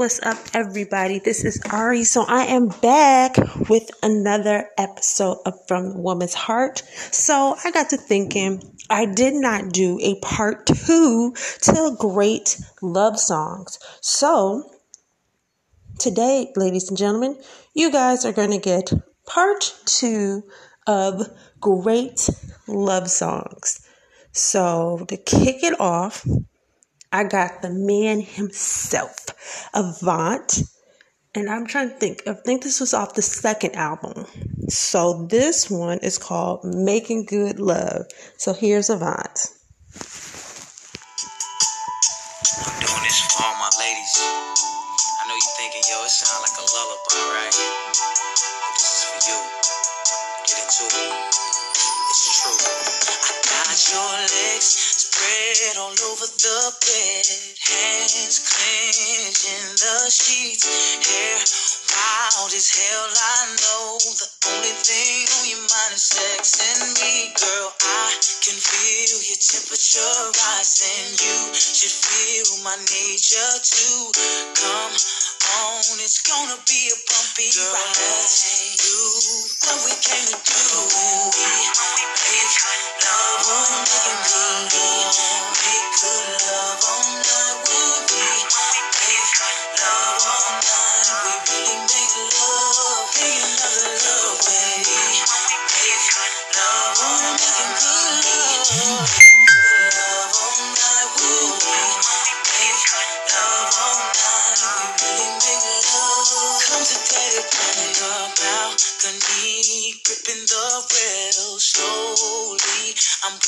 what's up, everybody? This is Ari. So, I am back with another episode of From Woman's Heart. So, I got to thinking, I did not do a part two to great love songs. So, today, ladies and gentlemen, you guys are going to get part two of great love songs. So, to kick it off, I got the man himself, Avant. And I'm trying to think. I think this was off the second album. So this one is called Making Good Love. So here's Avant. I'm doing this for all my ladies. I know you thinking, yo, it sound like a lullaby, right? But this is for you. Get into it. It's true. I got your legs spread all over the bed, hands clenching the sheets, hair wild as hell. I know the only thing on your mind is sex and me, girl. I can feel your temperature rising. You should feel my nature too. Come on, it's gonna be a bumpy girl, ride. Let's do what we came to do. When we make love, making good. Make I'm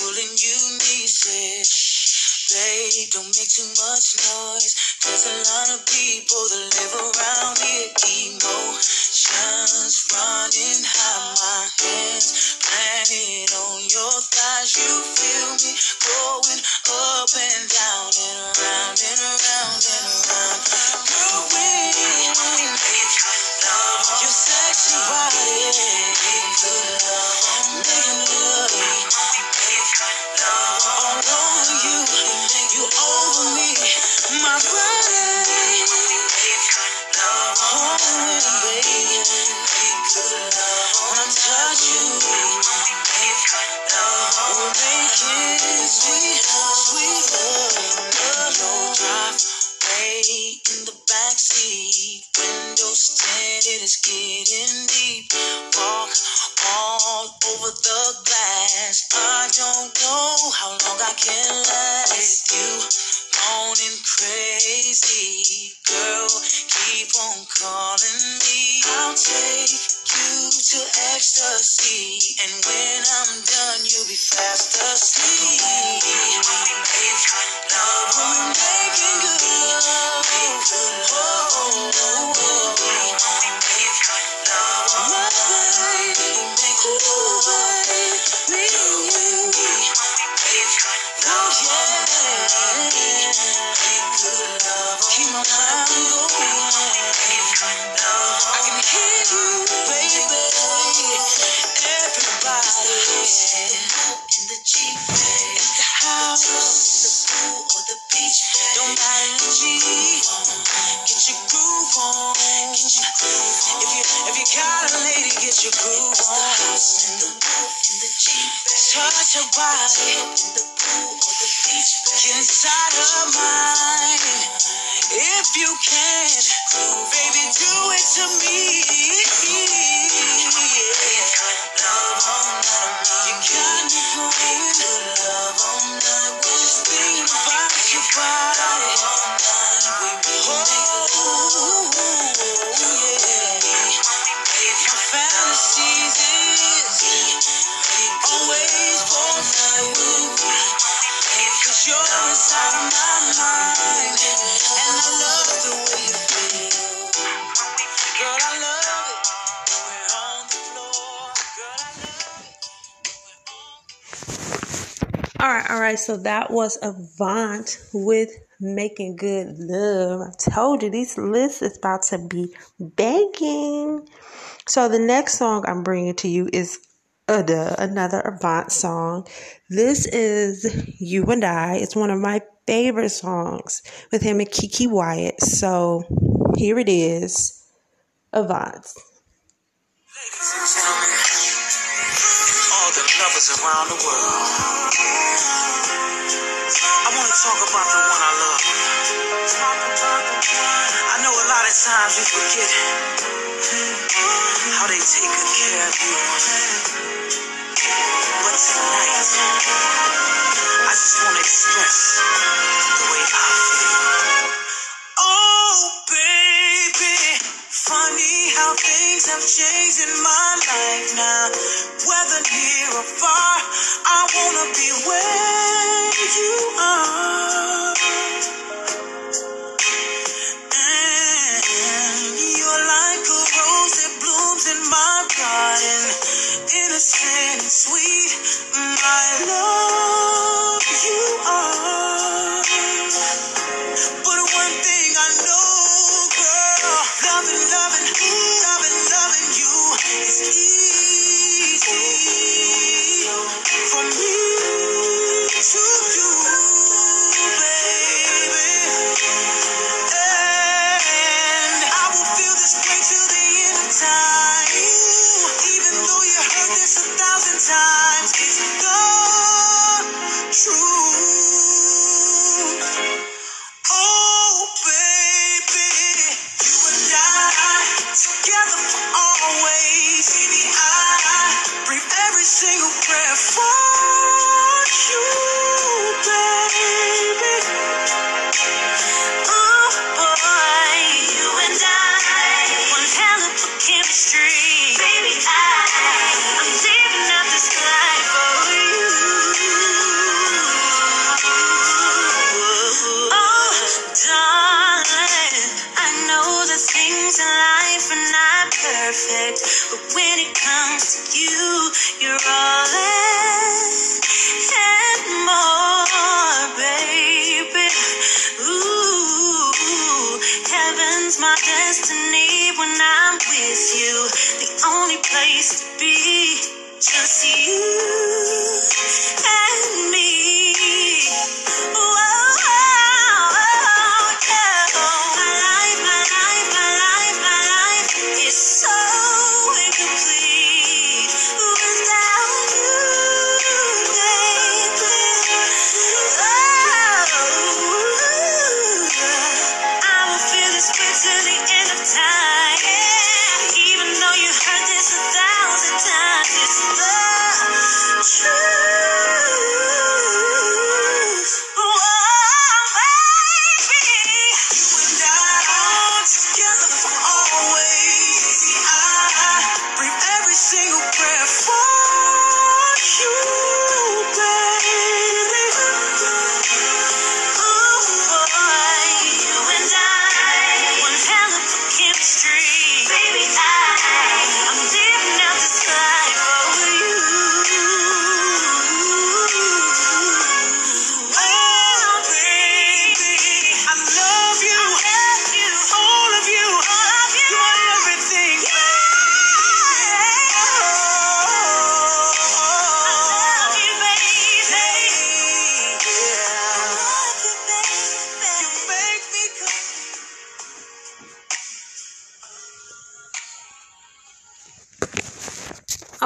pulling you nieces. Babe, don't make too much noise. There's a lot of people that live around here. Emotions running high, my hands planted on your thighs. You feel me going up and down and around and around and around. Girl, we your sexy body, making can last with you. Moaning crazy, girl, keep on calling me. I'll take you to ecstasy, and when I'm done, you'll be fast asleep. If you right. So that was Avant with Making Good Love. I told you these lists is about to be banging. So the next song I'm bringing to you is uh, another Avant song. This is You and I. It's one of my favorite songs with him and Keke Wyatt. So here it is, Avant. All the lovers around the world. Talk about the one I love. I know a lot of times we forget how they take good care of you. But tonight, I just want to express the way I feel. Oh, baby, funny how things have changed in my life now. Whether near or far, I wanna be where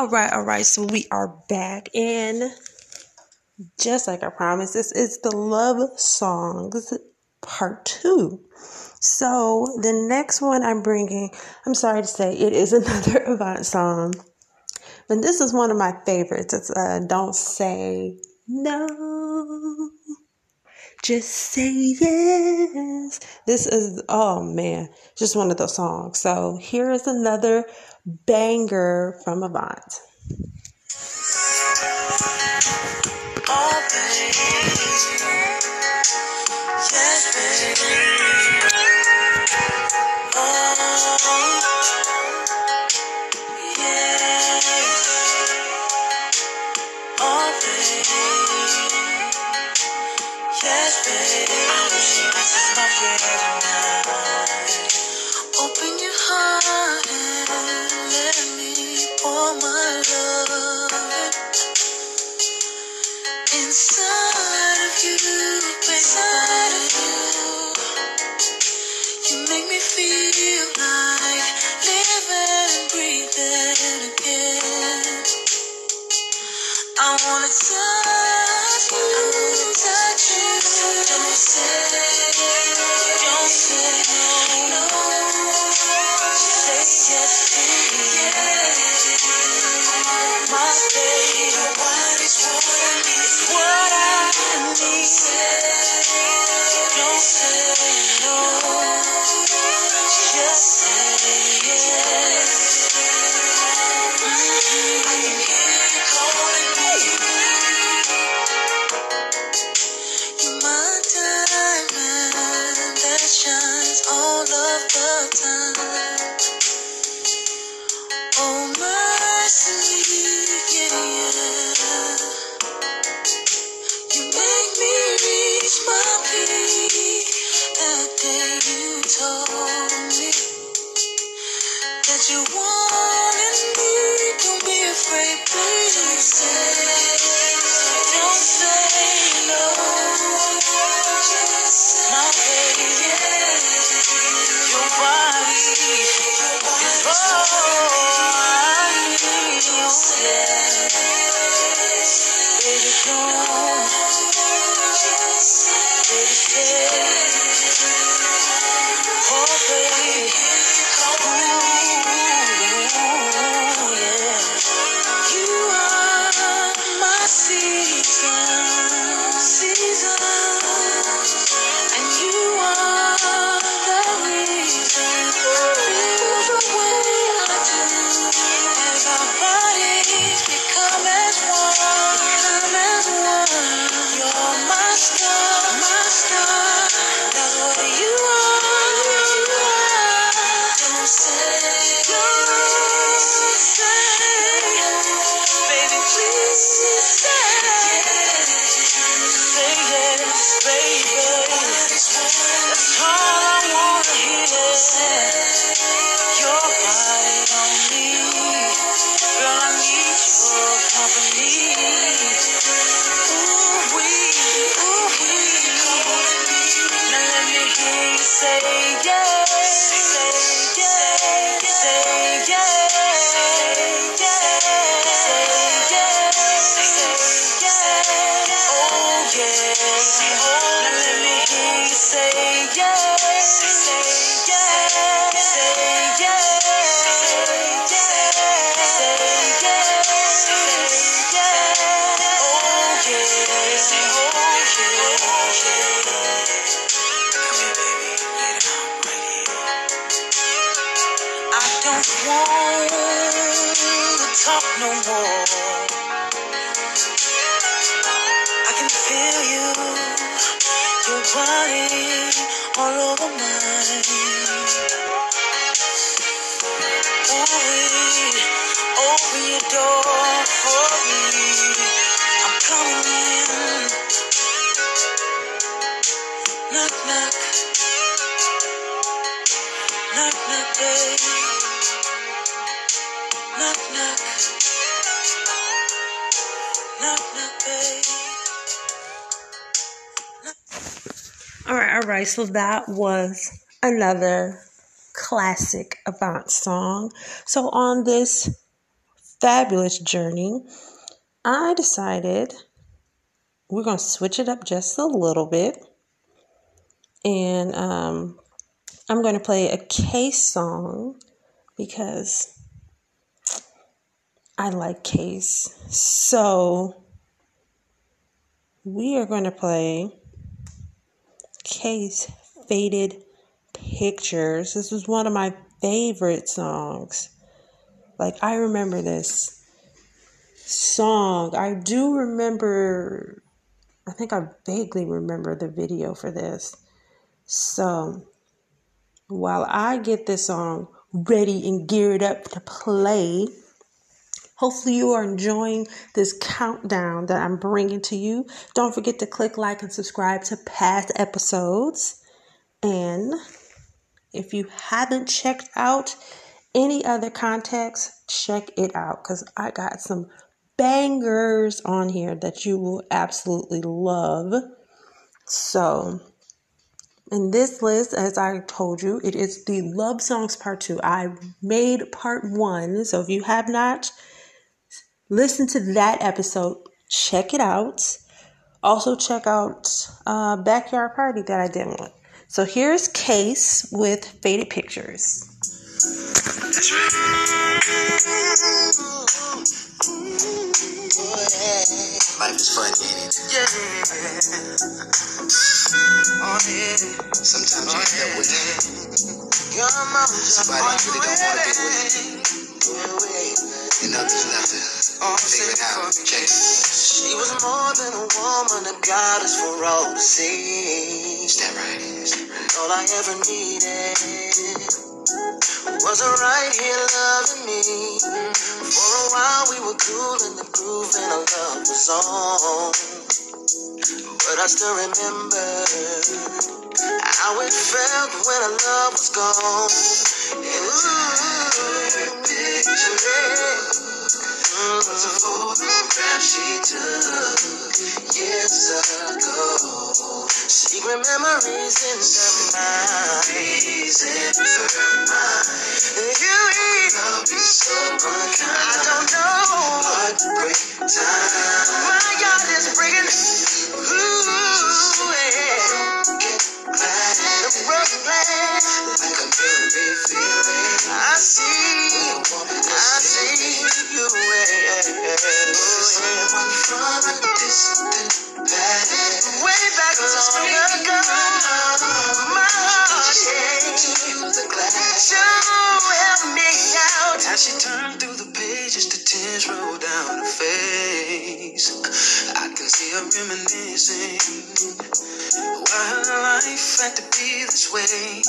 All right, all right. So we are back, and just like I promised, this is the love songs part two. So the next one I'm bringing, I'm sorry to say, it is another Avant song, but this is one of my favorites. It's uh, "Don't Say No." Just say yes. This is, oh man, just one of those songs. So here is another banger from Avant. Oh, So that was another classic Avant song. So on this fabulous journey, I decided we're going to switch it up just a little bit. And um, I'm going to play a case song because I like case. So we are going to play case faded pictures. This was one of my favorite songs. Like, I remember this song. I do remember, I think I vaguely remember the video for this. So, while I get this song ready and geared up to play, hopefully you are enjoying this countdown that I'm bringing to you. Don't forget to click like and subscribe to past episodes. And if you haven't checked out any other context, check it out because I got some bangers on here that you will absolutely love. So, in this list, as I told you, it is the Love Songs Part 2. I made Part 1, so if you have not listened to that episode, check it out. Also, check out uh, Backyard Party that I did one. So here's Case with Faded Pictures. Life is fun, ain't it? Yeah. Oh, yeah. Sometimes you end up with somebody you really don't want to be with. And others left figure it out. Check She was more than a woman, a goddess for all to see. Is that right? Is that right? All I ever needed was a right here loving me. For a while we were cool in the groove and our love was on. But I still remember how it felt when our love was gone. Ooh, picture was a photograph she took years ago. Secret memories in her mind. In her mind. You love me so unkind. I don't know. Heartbreak time. My God is breaking. Ooh, yeah. The broken glass. I see. I see you. Yeah. Way back long. My heart. So help me out. As she turned through the pages, the tears rolled down her face. I can see her reminiscing. Why her life had to be this way.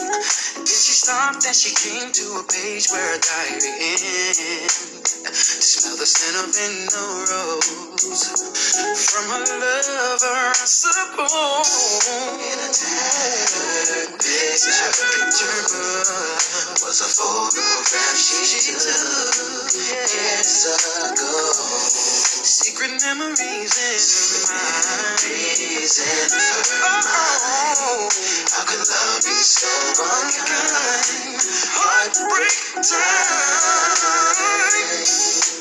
Then she stopped and she came to a page where a diary ends. To smell the scent of no rose from her lover, I suppose. In a tattered picture, picture was a photograph she took years ago. Secret memories in her mind. In her mind. How could love be so unkind? Heartbreak time.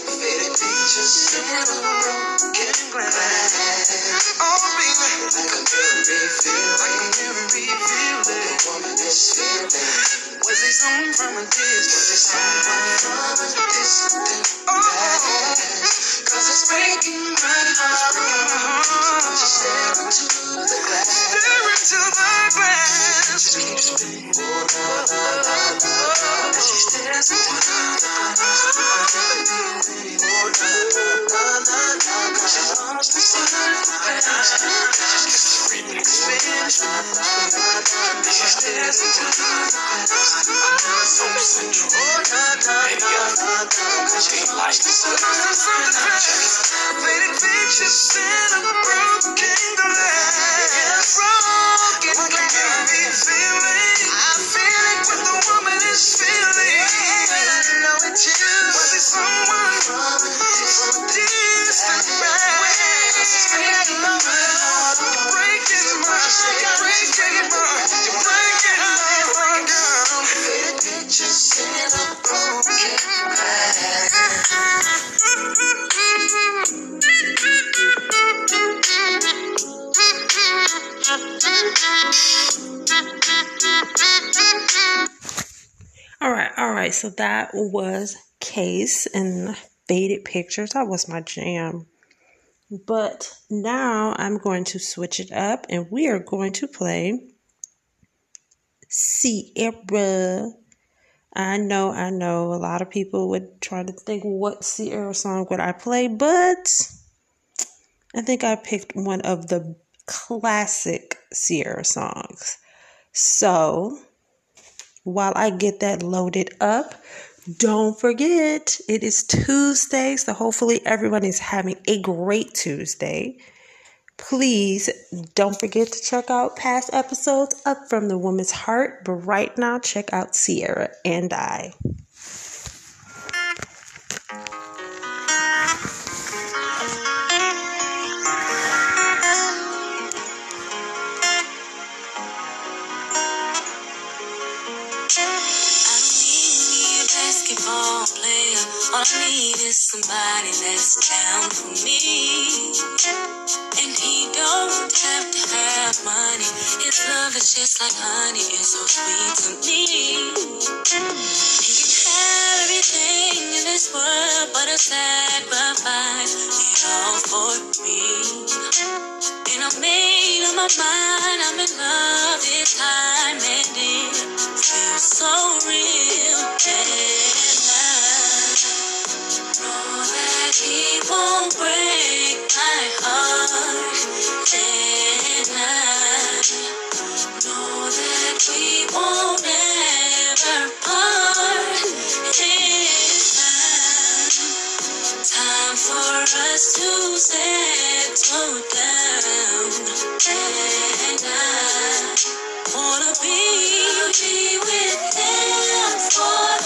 Faded pictures in a broken glass. Oh, baby, like a memory feeling. Like a memory feeling. The woman is feeling. Was it someone from a distance? Was it someone from a distant past? Oh, Cause it's breaking my heart. She's staring to the glass. Staring to the glass. She keeps spinning. As she stares into the glass. She's lost inside the past. Just she into she's feeling. I feel it what the woman is feeling. So that was Case and Faded Pictures. That was my jam. But now I'm going to switch it up and we are going to play Ciara. I know, I know a lot of people would try to think what Ciara song would I play, but I think I picked one of the classic Ciara songs. So while I get that loaded up, don't forget it is Tuesday, so hopefully everyone is having a great Tuesday. Please don't forget to check out past episodes up from the woman's heart, but right now check out Ciara and I. All I need is somebody that's down for me. And he don't have to have money. His love is just like honey, it's so sweet to me. He can have everything in this world, but a sacrifice all for me. And I made up my mind, I'm in love this time, and it feels so real. And I know that he won't break my heart. And I know that we won't ever for us to settle down. And I wanna be, be with them for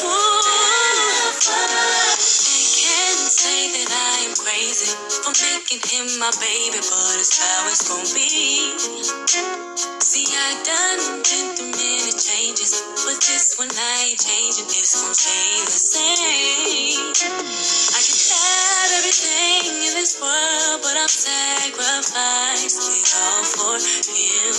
crazy for making him my baby, but it's how it's gonna be. See, I done been through many changes, but this one I ain't changing. This gon' stay the same. I can have everything in this world, but I'm sacrificed it all for him.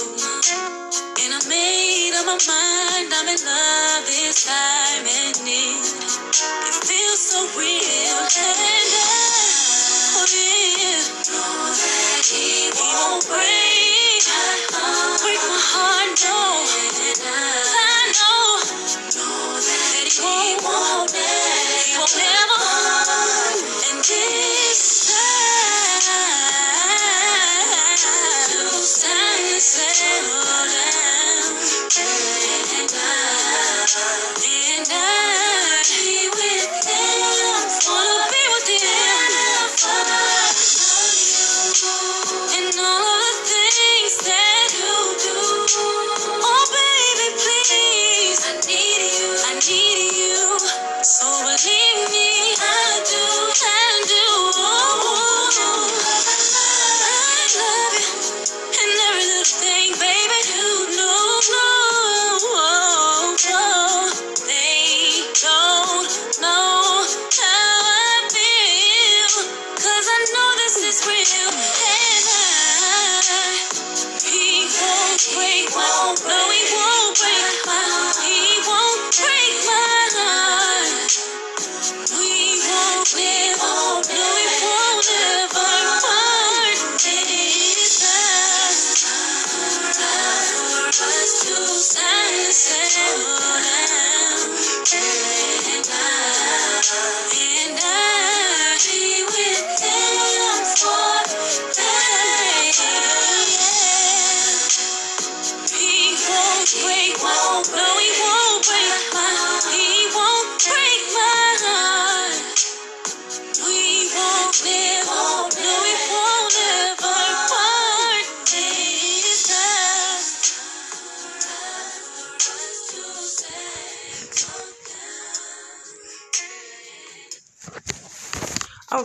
And I made up my mind, I'm in love this time, and it, it feels so real. And I know that he won't break, break my heart, no. I, and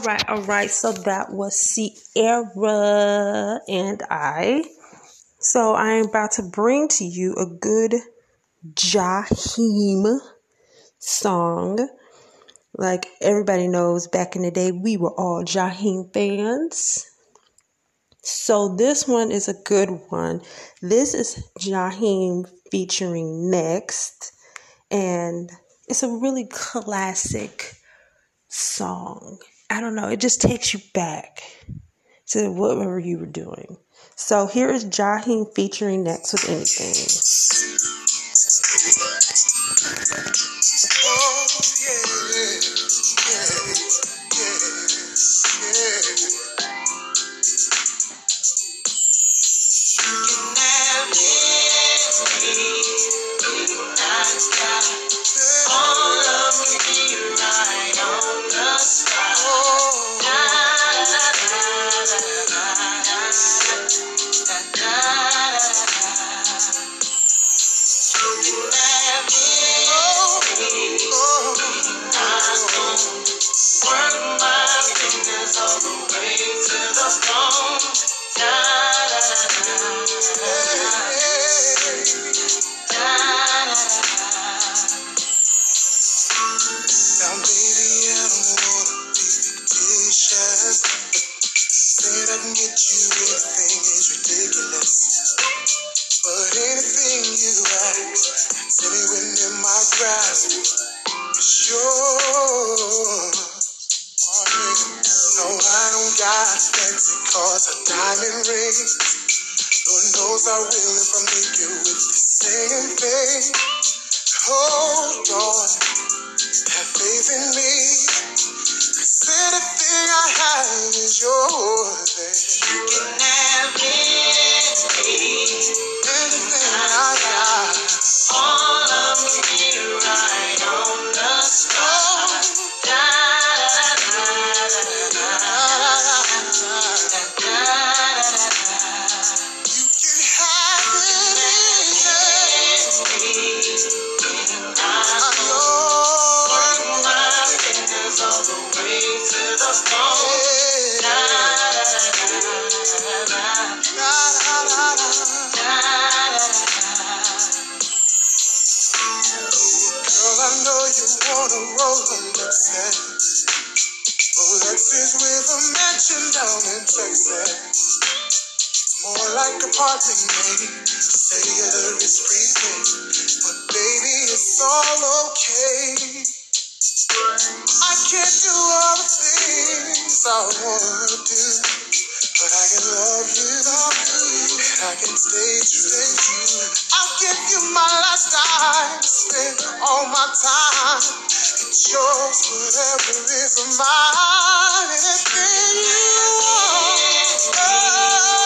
right, all right. So that was Ciara and I. So I am about to bring to you a good Jaheim song. Like everybody knows, back in the day, we were all Jaheim fans. So this one is a good one. This is Jaheim featuring Next, and it's a really classic song. I don't know, it just takes you back to whatever you were doing. So here is Jaheim featuring Next with Anything. like a party, baby. Cellular is frequent, but baby, it's all okay. I can't do all the things I wanna do, but I can love you, love you and I can stay true. I'll give you my last dime, spend all my time. It's yours, whatever is mine, anything you want. Oh.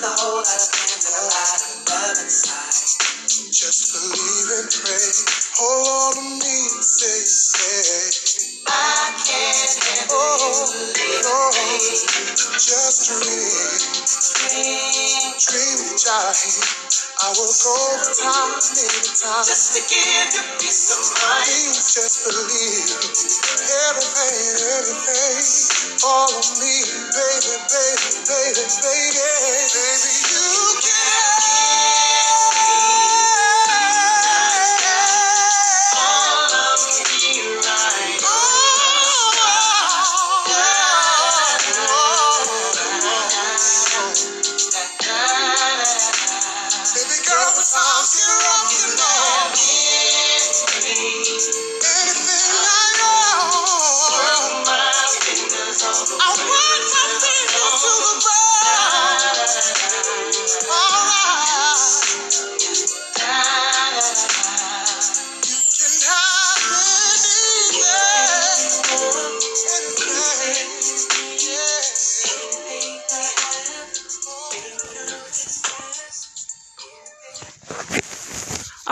the whole earth and a lot of love inside. Just food. I will go time and time just to give you peace of mind. Please just believe everything, everything, all of me, baby, baby, baby, baby, baby, you.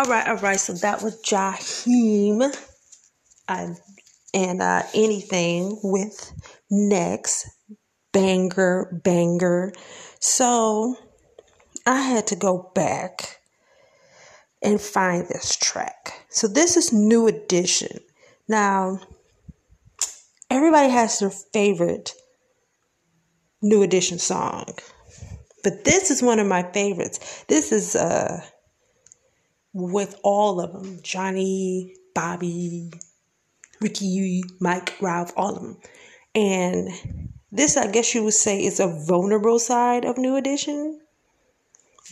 right, all right. So that was Jaheim and, um, and uh, anything with next banger, banger. So I had to go back and find this track. So this is New Edition. Now, everybody has their favorite New Edition song, but this is one of my favorites. This is uh with all of them Johnny, Bobby, Ricky, Mike, Ralph, all of them. And this, I guess you would say, is a vulnerable side of New Edition,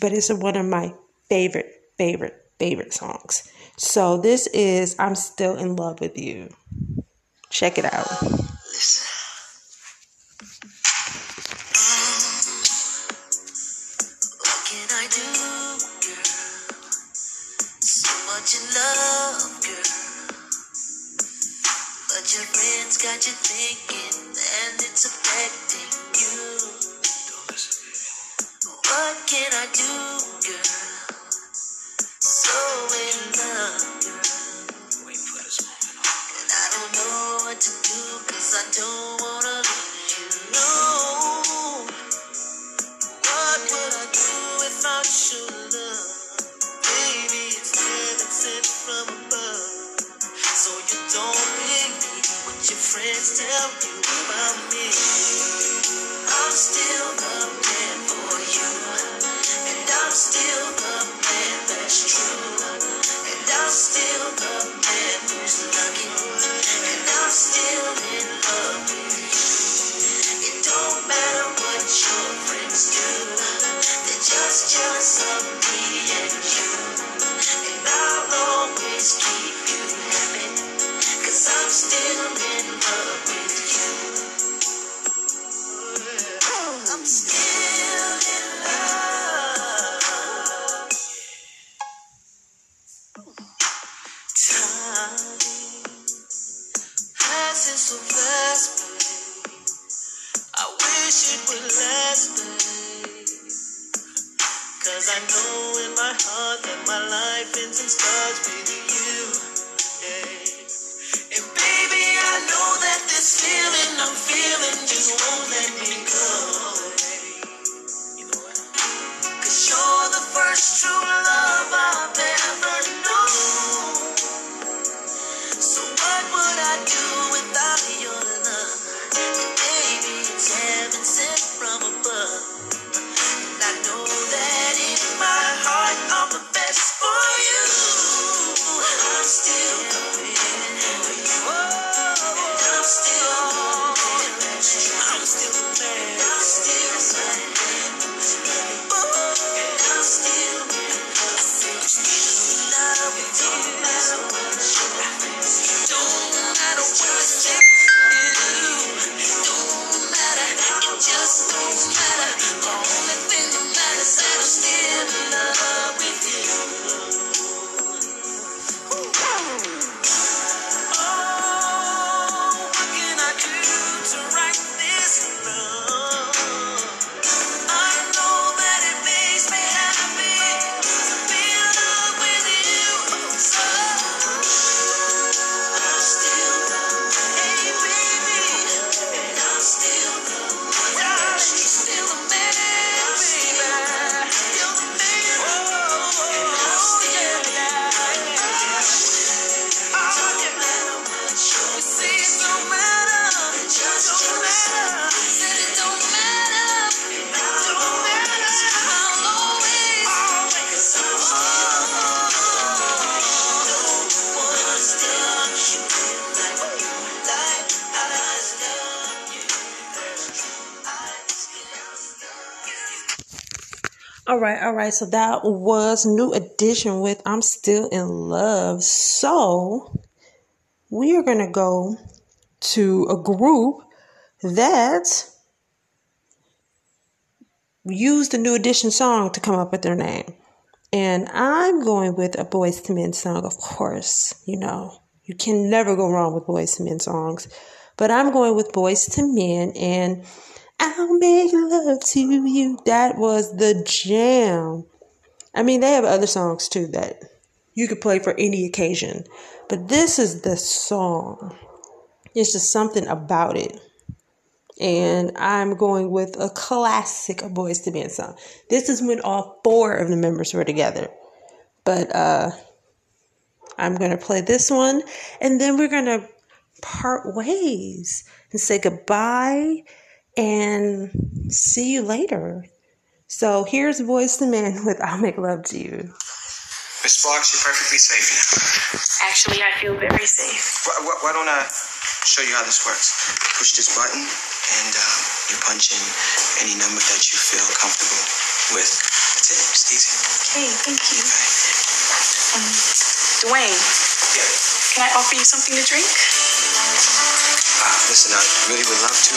but it's one of my favorite, favorite, favorite songs. So this is I'm Still in Love with You. Check it out. right, all right. So that was new edition with I'm Still in Love. So we are going to go to a group that used the new edition song to come up with their name. And I'm going with a Boyz II Men song, of course. You know, you can never go wrong with Boyz II Men songs. But I'm going with Boyz II Men and I'll make love to you. That was the jam. I mean, they have other songs too that you could play for any occasion, but this is the song. It's just something about it. And I'm going with a classic Boyz II Men song. This is when all four of the members were together. But uh, I'm going to play this one, and then we're going to part ways and say goodbye and see you later. So here's Boyz II Men with I'll Make Love to You. Miss Fox, you're perfectly safe now. Actually, I feel very safe. Why, why, why don't I show you how this works? Push this button, and um, you punch in any number that you feel comfortable with. That's it. It's easy. Okay, thank you. Um, Dwayne, Yeah. can I offer you something to drink? Listen, I really would love to,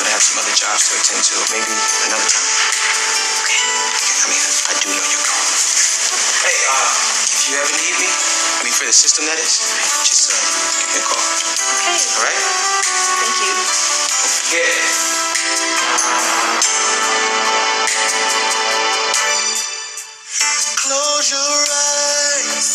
but I have some other jobs to attend to. Maybe another time. Okay. I mean, I do know you're gone. Hey, uh, if you ever need me, I mean, for the system that is, just uh, give me a call. Okay. All right? Thank you. Yeah. Close your eyes,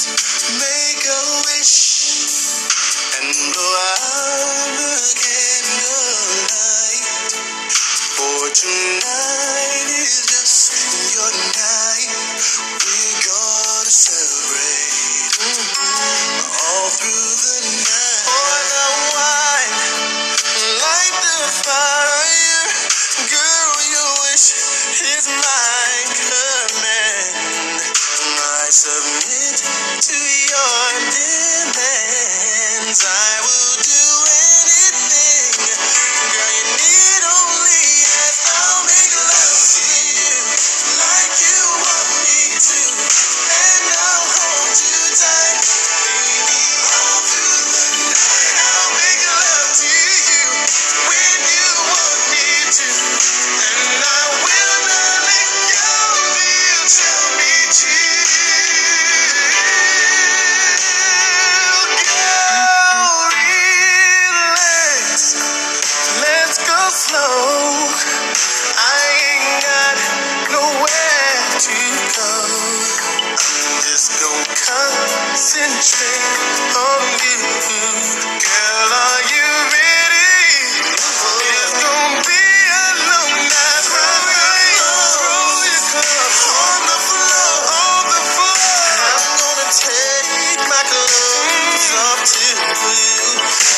off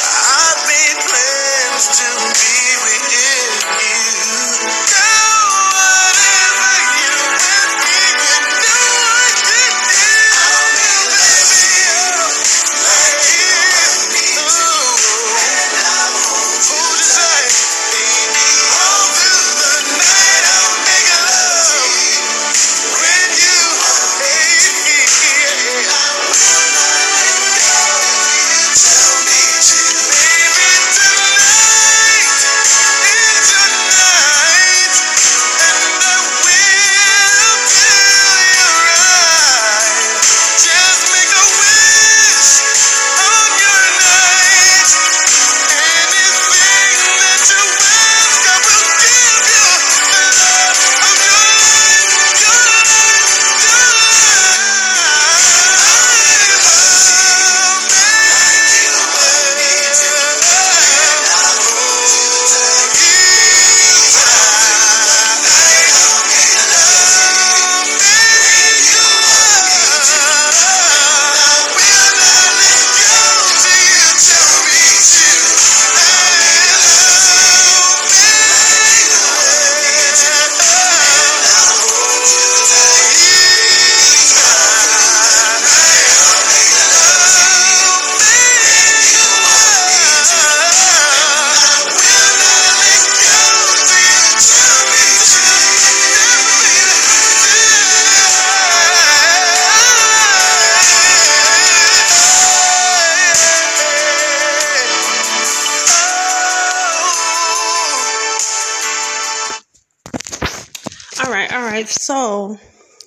right. So,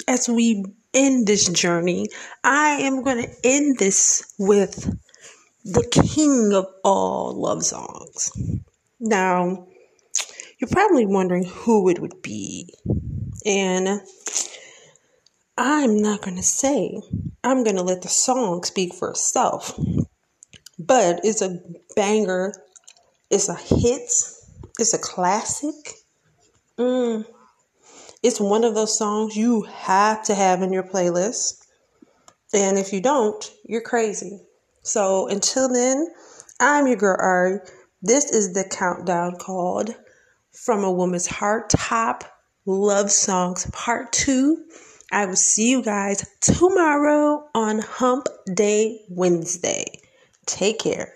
as we end this journey, I am going to end this with the king of all love songs. Now, you're probably wondering who it would be. And I'm not going to say, I'm going to let the song speak for itself. But it's a banger, it's a hit, It's a classic. Mm. It's one of those songs you have to have in your playlist. And if you don't, you're crazy. So until then, I'm your girl Ari. This is the countdown called From a Woman's Heart Top Love Songs Part 2. I will see you guys tomorrow on Hump Day Wednesday. Take care.